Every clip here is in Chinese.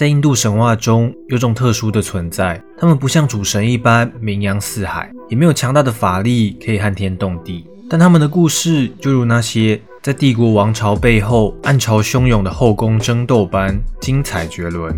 在印度神话中，有种特殊的存在，他们不像主神一般名扬四海，也没有强大的法力可以撼天动地。但他们的故事就如那些在帝国王朝背后暗潮汹涌的后宫争斗般精彩绝伦。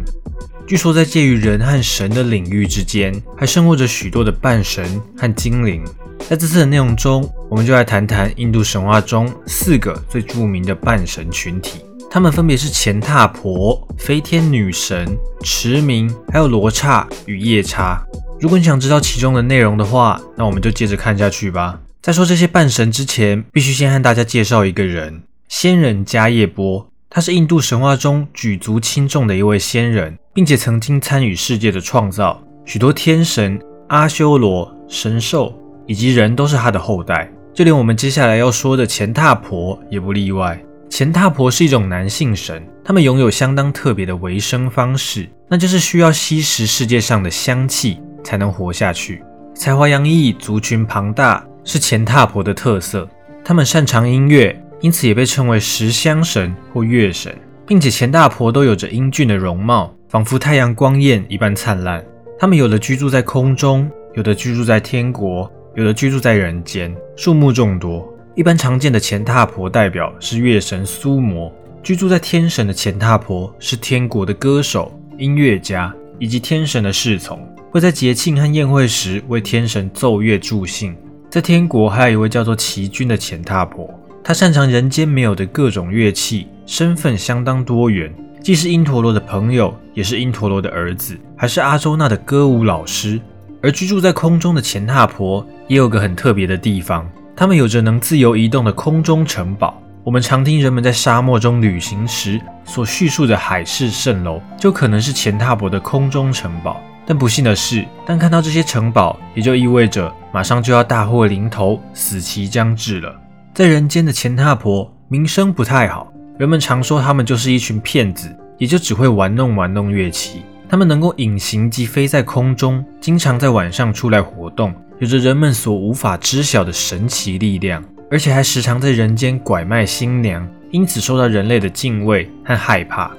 据说，在介于人和神的领域之间，还生活着许多的半神和精灵。在这次的内容中，我们就来谈谈印度神话中四个最著名的半神群体，他们分别是钱踏婆、飞天女神、驰明，还有罗刹与夜叉。如果你想知道其中的内容的话，那我们就接着看下去吧。在说这些半神之前，必须先和大家介绍一个人——仙人迦叶波。他是印度神话中举足轻重的一位仙人，并且曾经参与世界的创造。许多天神、阿修罗、神兽以及人都是他的后代，就连我们接下来要说的钱踏婆也不例外。钱大婆是一种男性神，他们拥有相当特别的维生方式，那就是需要吸食世界上的香气才能活下去。才华洋溢，族群庞大。是钱大婆的特色，他们擅长音乐，因此也被称为十香神或乐神，并且钱大婆都有着英俊的容貌，仿佛太阳光焰一般灿烂。他们有的居住在空中，有的居住在天国，有的居住在人间，数目众多。一般常见的钱踏婆代表是月神苏摩，居住在天神的钱踏婆是天国的歌手、音乐家以及天神的侍从，会在节庆和宴会时为天神奏乐助兴。在天国还有一位叫做奇君的钱踏婆，她擅长人间没有的各种乐器，身份相当多元，既是因陀罗的朋友，也是因陀罗的儿子，还是阿周那的歌舞老师。而居住在空中的钱踏婆也有个很特别的地方，他们有着能自由移动的空中城堡。我们常听人们在沙漠中旅行时所叙述的海市蜃楼，就可能是钱踏婆的空中城堡。但不幸的是，当看到这些城堡，也就意味着马上就要大祸临头，死期将至了。在人间的钱踏婆名声不太好，人们常说他们就是一群骗子，也就只会玩弄玩弄乐器。他们能够隐形及飞在空中，经常在晚上出来活动，有着人们所无法知晓的神奇力量，而且还时常在人间拐卖新娘，因此受到人类的敬畏和害怕。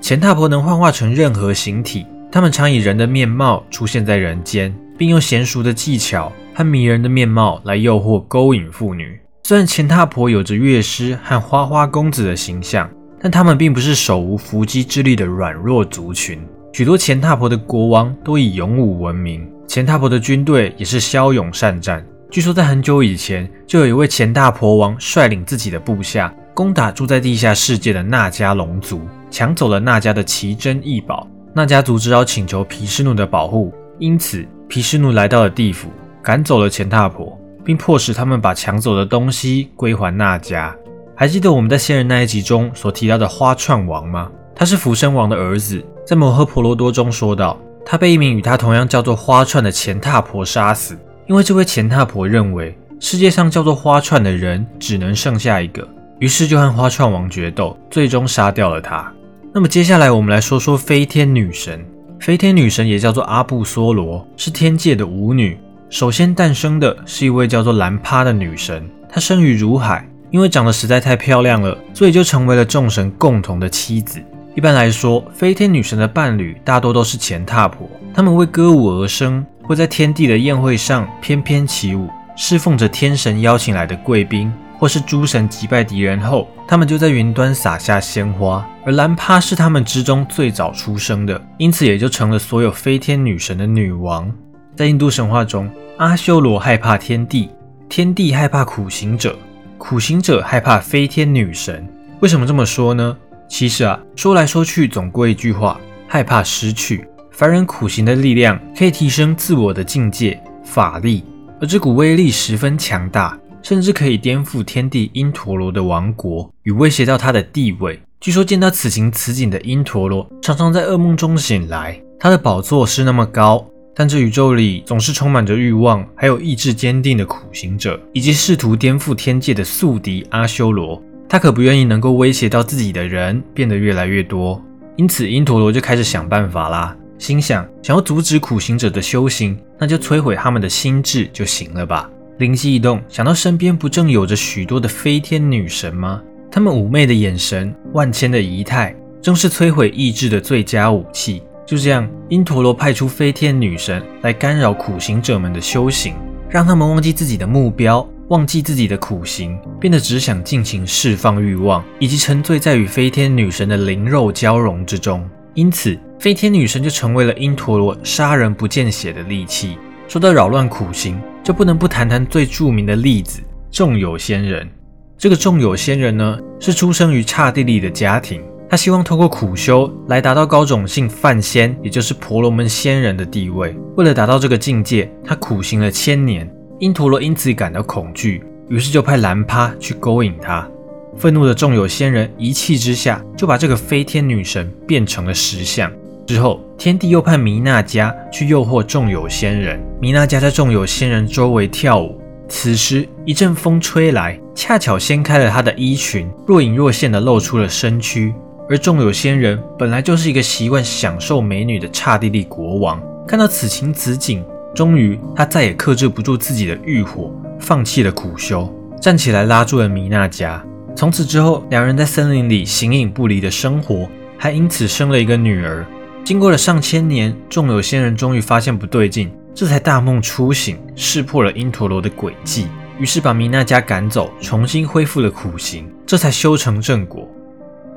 钱踏婆能幻化成任何形体。他们常以人的面貌出现在人间，并用娴熟的技巧和迷人的面貌来诱惑、勾引妇女。虽然钱踏婆有着乐师和花花公子的形象，但他们并不是手无缚鸡之力的软弱族群。许多钱踏婆的国王都以勇武闻名，钱踏婆的军队也是骁勇善战。据说在很久以前，就有一位钱大婆王率领自己的部下攻打住在地下世界的那迦龙族，抢走了那迦的奇珍异宝。那家族只好请求毗湿奴的保护，因此毗湿奴来到了地府，赶走了钱踏婆，并迫使他们把抢走的东西归还那家。还记得我们在仙人那一集中所提到的花串王吗？他是福生王的儿子，在摩诃婆罗多中说道，他被一名与他同样叫做花串的钱踏婆杀死，因为这位钱踏婆认为世界上叫做花串的人只能剩下一个，于是就和花串王决斗，最终杀掉了他。那么接下来我们来说说飞天女神。飞天女神也叫做阿布梭罗，是天界的舞女。首先诞生的是一位叫做兰帕的女神，她生于如海，因为长得实在太漂亮了，所以就成为了众神共同的妻子。一般来说，飞天女神的伴侣大多都是前踏婆，他们为歌舞而生，会在天地的宴会上翩翩起舞，侍奉着天神邀请来的贵宾。或是诸神击败敌人后，他们就在云端撒下鲜花。而兰帕是他们之中最早出生的，因此也就成了所有飞天女神的女王。在印度神话中，阿修罗害怕天帝，天帝害怕苦行者，苦行者害怕飞天女神。为什么这么说呢？其实啊，说来说去总归一句话：害怕失去。凡人苦行的力量可以提升自我的境界、法力，而这股威力十分强大。甚至可以颠覆天地因陀罗的王国，与威胁到他的地位。据说见到此情此景的因陀罗，常常在噩梦中醒来。他的宝座是那么高，但这宇宙里总是充满着欲望，还有意志坚定的苦行者，以及试图颠覆天界的宿敌阿修罗。他可不愿意能够威胁到自己的人变得越来越多，因此因陀罗就开始想办法啦。心想，想要阻止苦行者的修行，那就摧毁他们的心智就行了吧。灵机一动，想到身边不正有着许多的飞天女神吗？她们妩媚的眼神、万千的仪态，正是摧毁意志的最佳武器。就这样，因陀罗派出飞天女神来干扰苦行者们的修行，让他们忘记自己的目标，忘记自己的苦行，变得只想尽情释放欲望，以及沉醉在与飞天女神的灵肉交融之中。因此，飞天女神就成为了因陀罗杀人不见血的利器。说到扰乱苦行，就不能不谈谈最著名的例子——仲有仙人。这个仲有仙人呢，是出生于刹帝利的家庭。他希望透过苦修来达到高种姓梵仙，也就是婆罗门仙人的地位。为了达到这个境界，他苦行了千年。因陀罗因此感到恐惧，于是就派兰帕去勾引他。愤怒的众有仙人一气之下，就把这个飞天女神变成了石像。之后，天帝又派弥那迦去诱惑众有仙人。弥那迦在众有仙人周围跳舞。此时，一阵风吹来，恰巧掀开了他的衣裙，若隐若现的露出了身躯。而众有仙人本来就是一个习惯享受美女的刹帝利国王，看到此情此景，终于他再也克制不住自己的欲火，放弃了苦修，站起来拉住了米娜家。从此之后，两人在森林里形影不离的生活，还因此生了一个女儿。经过了上千年，众有仙人终于发现不对劲，这才大梦初醒，识破了因陀罗的诡计，于是把米娜家赶走，重新恢复了苦行，这才修成正果。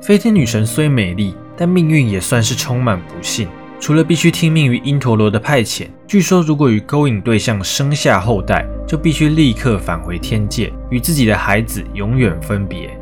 飞天女神虽美丽，但命运也算是充满不幸。除了必须听命于因陀罗的派遣，据说如果与勾引对象生下后代，就必须立刻返回天界，与自己的孩子永远分别。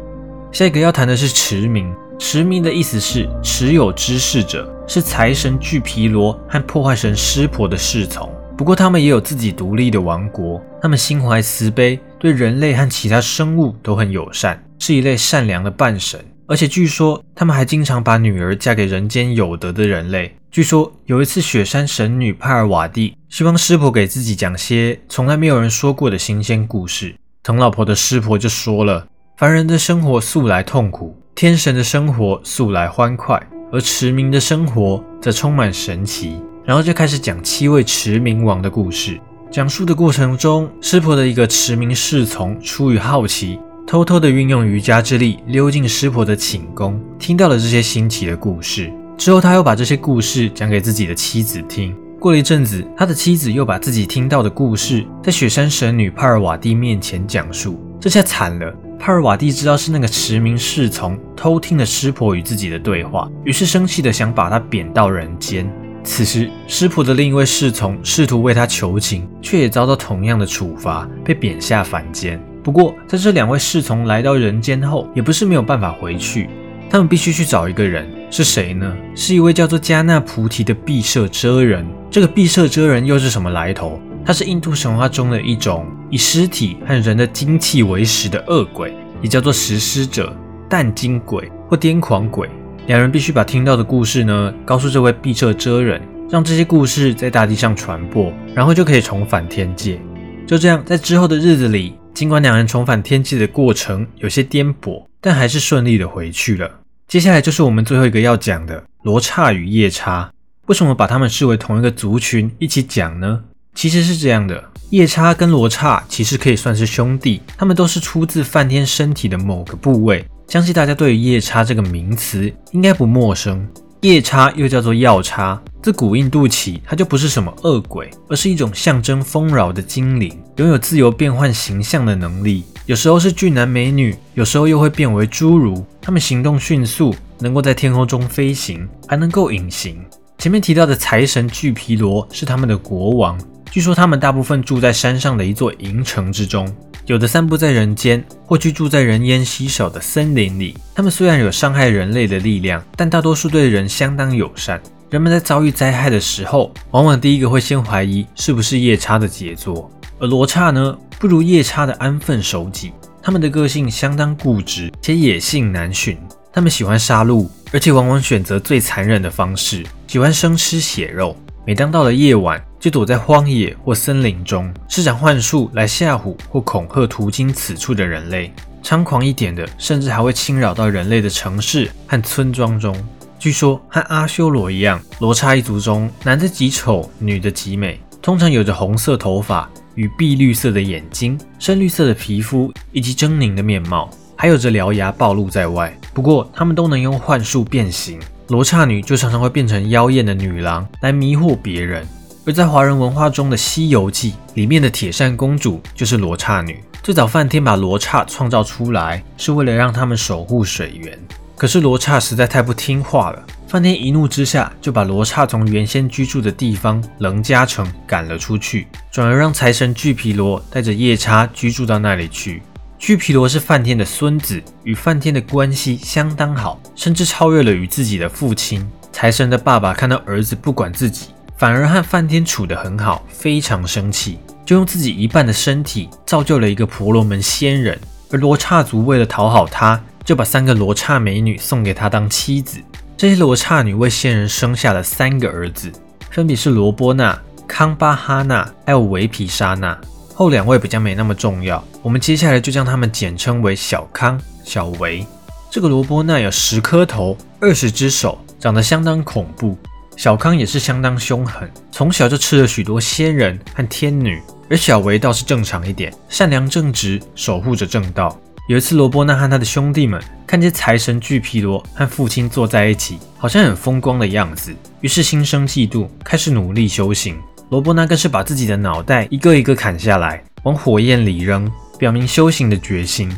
下一个要谈的是持明。持明的意思是持有知识者，是财神巨毗罗和破坏神湿婆的侍从。不过他们也有自己独立的王国，他们心怀慈悲，对人类和其他生物都很友善，是一类善良的半神。而且据说，他们还经常把女儿嫁给人间有德的人类。据说有一次，雪山神女帕尔瓦蒂希望湿婆给自己讲些从来没有人说过的新鲜故事。疼老婆的湿婆就说了：“凡人的生活素来痛苦，天神的生活素来欢快，而驰名的生活则充满神奇。”然后就开始讲七位驰名王的故事。讲述的过程中，湿婆的一个驰名侍从出于好奇。偷偷地运用瑜伽之力溜进师婆的寝宫，听到了这些新奇的故事。之后，他又把这些故事讲给自己的妻子听。过了一阵子，他的妻子又把自己听到的故事在雪山神女帕尔瓦蒂面前讲述。这下惨了，帕尔瓦蒂知道是那个驰名侍从偷听了师婆与自己的对话，于是生气的想把他贬到人间。此时，师婆的另一位侍从试图为他求情，却也遭到同样的处罚，被贬下凡间。不过，在这两位侍从来到人间后，也不是没有办法回去，他们必须去找一个人，是谁呢？是一位叫做迦纳菩提的毕舍遮人。这个毕舍遮人又是什么来头？他是印度神话中的一种以尸体和人的精气为食的恶鬼，也叫做食尸者、淡精鬼或癫狂鬼。两人必须把听到的故事呢，告诉这位毕舍遮人，让这些故事在大地上传播，然后就可以重返天界。就这样，在之后的日子里。尽管两人重返天界的过程有些颠簸，但还是顺利的回去了。接下来就是我们最后一个要讲的罗刹与夜叉。为什么把他们视为同一个族群一起讲呢？其实是这样的，夜叉跟罗刹其实可以算是兄弟，他们都是出自梵天身体的某个部位。相信大家对于夜叉这个名词应该不陌生。夜叉又叫做药叉，自古印度起，它就不是什么恶鬼，而是一种象征丰饶的精灵，拥有自由变换形象的能力。有时候是俊男美女，有时候又会变为侏儒。他们行动迅速，能够在天空中飞行，还能够隐形。前面提到的财神巨皮罗是他们的国王，据说他们大部分住在山上的一座银城之中。有的散布在人间，或居住在人烟稀少的森林里。他们虽然有伤害人类的力量，但大多数对人相当友善。人们在遭遇灾害的时候，往往第一个会先怀疑是不是夜叉的杰作。而罗刹呢，不如夜叉的安分守己。他们的个性相当固执，且野性难驯。他们喜欢杀戮，而且往往选择最残忍的方式，喜欢生吃血肉。每当到了夜晚，就躲在荒野或森林中，施展幻术来吓唬或恐吓途经此处的人类。猖狂一点的，甚至还会侵扰到人类的城市和村庄中。据说和阿修罗一样，罗刹一族中，男的极丑，女的极美，通常有着红色头发与碧绿色的眼睛、深绿色的皮肤以及狰狞的面貌，还有着獠牙暴露在外。不过他们都能用幻术变形。罗刹女就常常会变成妖艳的女郎来迷惑别人。而在华人文化中的《西游记》里面的铁扇公主就是罗刹女。最早梵天把罗刹创造出来，是为了让他们守护水源。可是罗刹实在太不听话了，梵天一怒之下就把罗刹从原先居住的地方棱家城赶了出去，转而让财神巨毗罗带着夜叉居住到那里去。巨毗罗是梵天的孙子，与梵天的关系相当好，甚至超越了与自己的父亲。财神的爸爸看到儿子不管自己，反而和梵天处得很好，非常生气。就用自己一半的身体造就了一个婆罗门仙人，而罗刹族为了讨好他，就把三个罗刹美女送给他当妻子。这些罗刹女为仙人生下了三个儿子，分别是罗波那、康巴哈那，还有维皮沙那。后两位比较没那么重要，我们接下来就将他们简称为小康、小维。这个罗波那有十颗头、二十只手，长得相当恐怖。小康也是相当凶狠，从小就吃了许多仙人和天女。而小维倒是正常一点，善良正直，守护着正道。有一次，罗伯纳和他的兄弟们看见财神巨皮罗和父亲坐在一起，好像很风光的样子，于是心生嫉妒，开始努力修行。罗伯纳更是把自己的脑袋一个一个砍下来，往火焰里扔，表明修行的决心。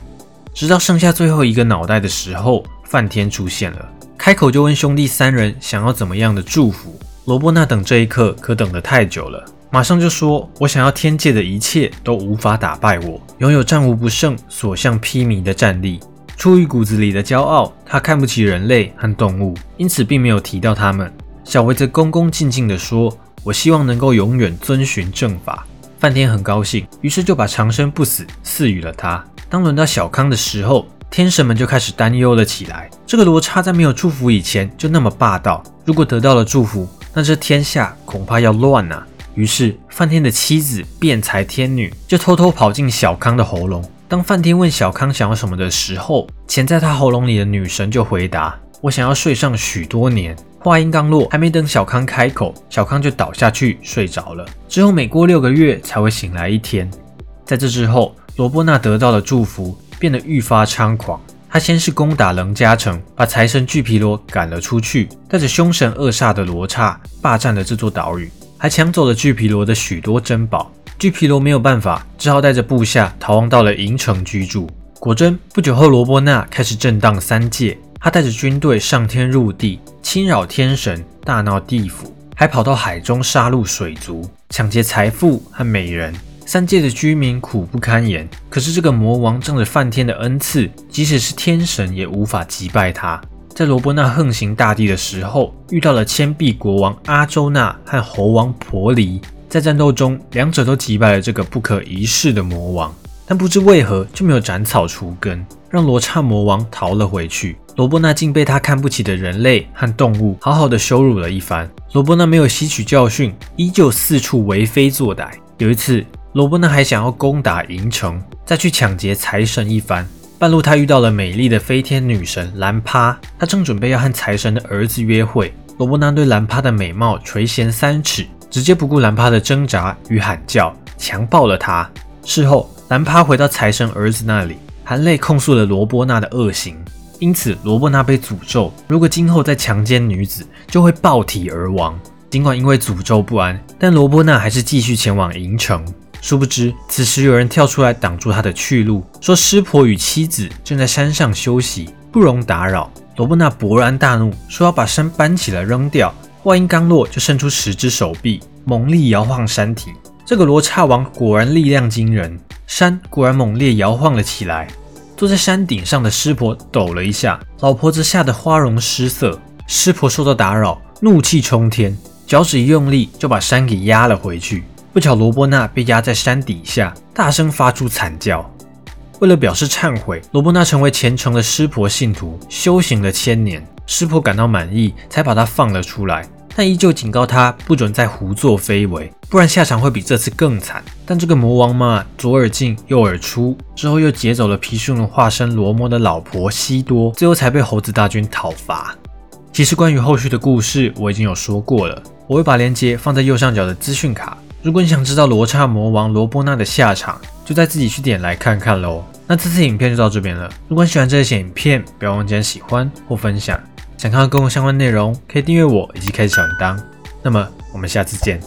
直到剩下最后一个脑袋的时候，梵天出现了，开口就问兄弟三人想要怎么样的祝福。罗伯纳等这一刻可等得太久了。马上就说：“我想要天界的一切都无法打败我，拥有战无不胜、所向披靡的战力。出于骨子里的骄傲，他看不起人类和动物，因此并没有提到他们。”小维则恭恭敬敬地说：“我希望能够永远遵循正法。”梵天很高兴，于是就把长生不死赐予了他。当轮到小康的时候，天神们就开始担忧了起来：这个罗刹在没有祝福以前就那么霸道，如果得到了祝福，那这天下恐怕要乱啊！于是，梵天的妻子辩才天女就偷偷跑进小康的喉咙。当梵天问小康想要什么的时候，潜在他喉咙里的女神就回答：“我想要睡上许多年。”话音刚落，还没等小康开口，小康就倒下去睡着了。之后每过六个月才会醒来一天。在这之后，罗波那得到了祝福，变得愈发猖狂。他先是攻打棱家城，把财神巨毗罗赶了出去，带着凶神恶煞的罗刹霸占了这座岛屿。还抢走了巨皮罗的许多珍宝，巨皮罗没有办法，只好带着部下逃亡到了银城居住。果真，不久后罗伯纳开始震荡三界，他带着军队上天入地，侵扰天神，大闹地府，还跑到海中杀戮水族，抢劫财富和美人，三界的居民苦不堪言。可是这个魔王仗着梵天的恩赐，即使是天神也无法击败他。在罗伯纳横行大地的时候，遇到了千臂国王阿周那和猴王婆离，在战斗中，两者都击败了这个不可一世的魔王，但不知为何就没有斩草除根，让罗刹魔王逃了回去。罗伯纳竟被他看不起的人类和动物好好的羞辱了一番。罗伯纳没有吸取教训，依旧四处为非作歹。有一次，罗伯纳还想要攻打银城，再去抢劫财神一番。半路，他遇到了美丽的飞天女神兰帕，他正准备要和财神的儿子约会。罗伯纳对兰帕的美貌垂涎三尺，直接不顾兰帕的挣扎与喊叫，强暴了她。事后，兰帕回到财神儿子那里，含泪控诉了罗伯纳的恶行。因此，罗伯纳被诅咒，如果今后再强奸女子，就会爆体而亡。尽管因为诅咒不安，但罗伯纳还是继续前往银城。殊不知，此时有人跳出来挡住他的去路，说师婆与妻子正在山上休息，不容打扰。罗伯纳勃然大怒，说要把山搬起来扔掉。话音刚落，就伸出十只手臂，猛力摇晃山体。这个罗刹王果然力量惊人，山果然猛烈摇晃了起来。坐在山顶上的师婆抖了一下，老婆子吓得花容失色。师婆受到打扰，怒气冲天，脚趾一用力，就把山给压了回去。不巧，罗伯纳被压在山底下，大声发出惨叫。为了表示忏悔，罗伯纳成为虔诚的湿婆信徒，修行了千年。湿婆感到满意，才把他放了出来，但依旧警告他不准再胡作非为，不然下场会比这次更惨。但这个魔王嘛，左耳进右耳出，之后又劫走了皮术龙化身罗摩的老婆西多，最后才被猴子大军讨伐。其实关于后续的故事，我已经有说过了，我会把链接放在右上角的资讯卡。如果你想知道罗刹魔王罗波那的下场，就再自己去点来看看喽。那这次影片就到这边了。如果你喜欢这些影片，不要忘记喜欢或分享。想看到更多相关内容，可以订阅我以及开启小铃铛。那么我们下次见。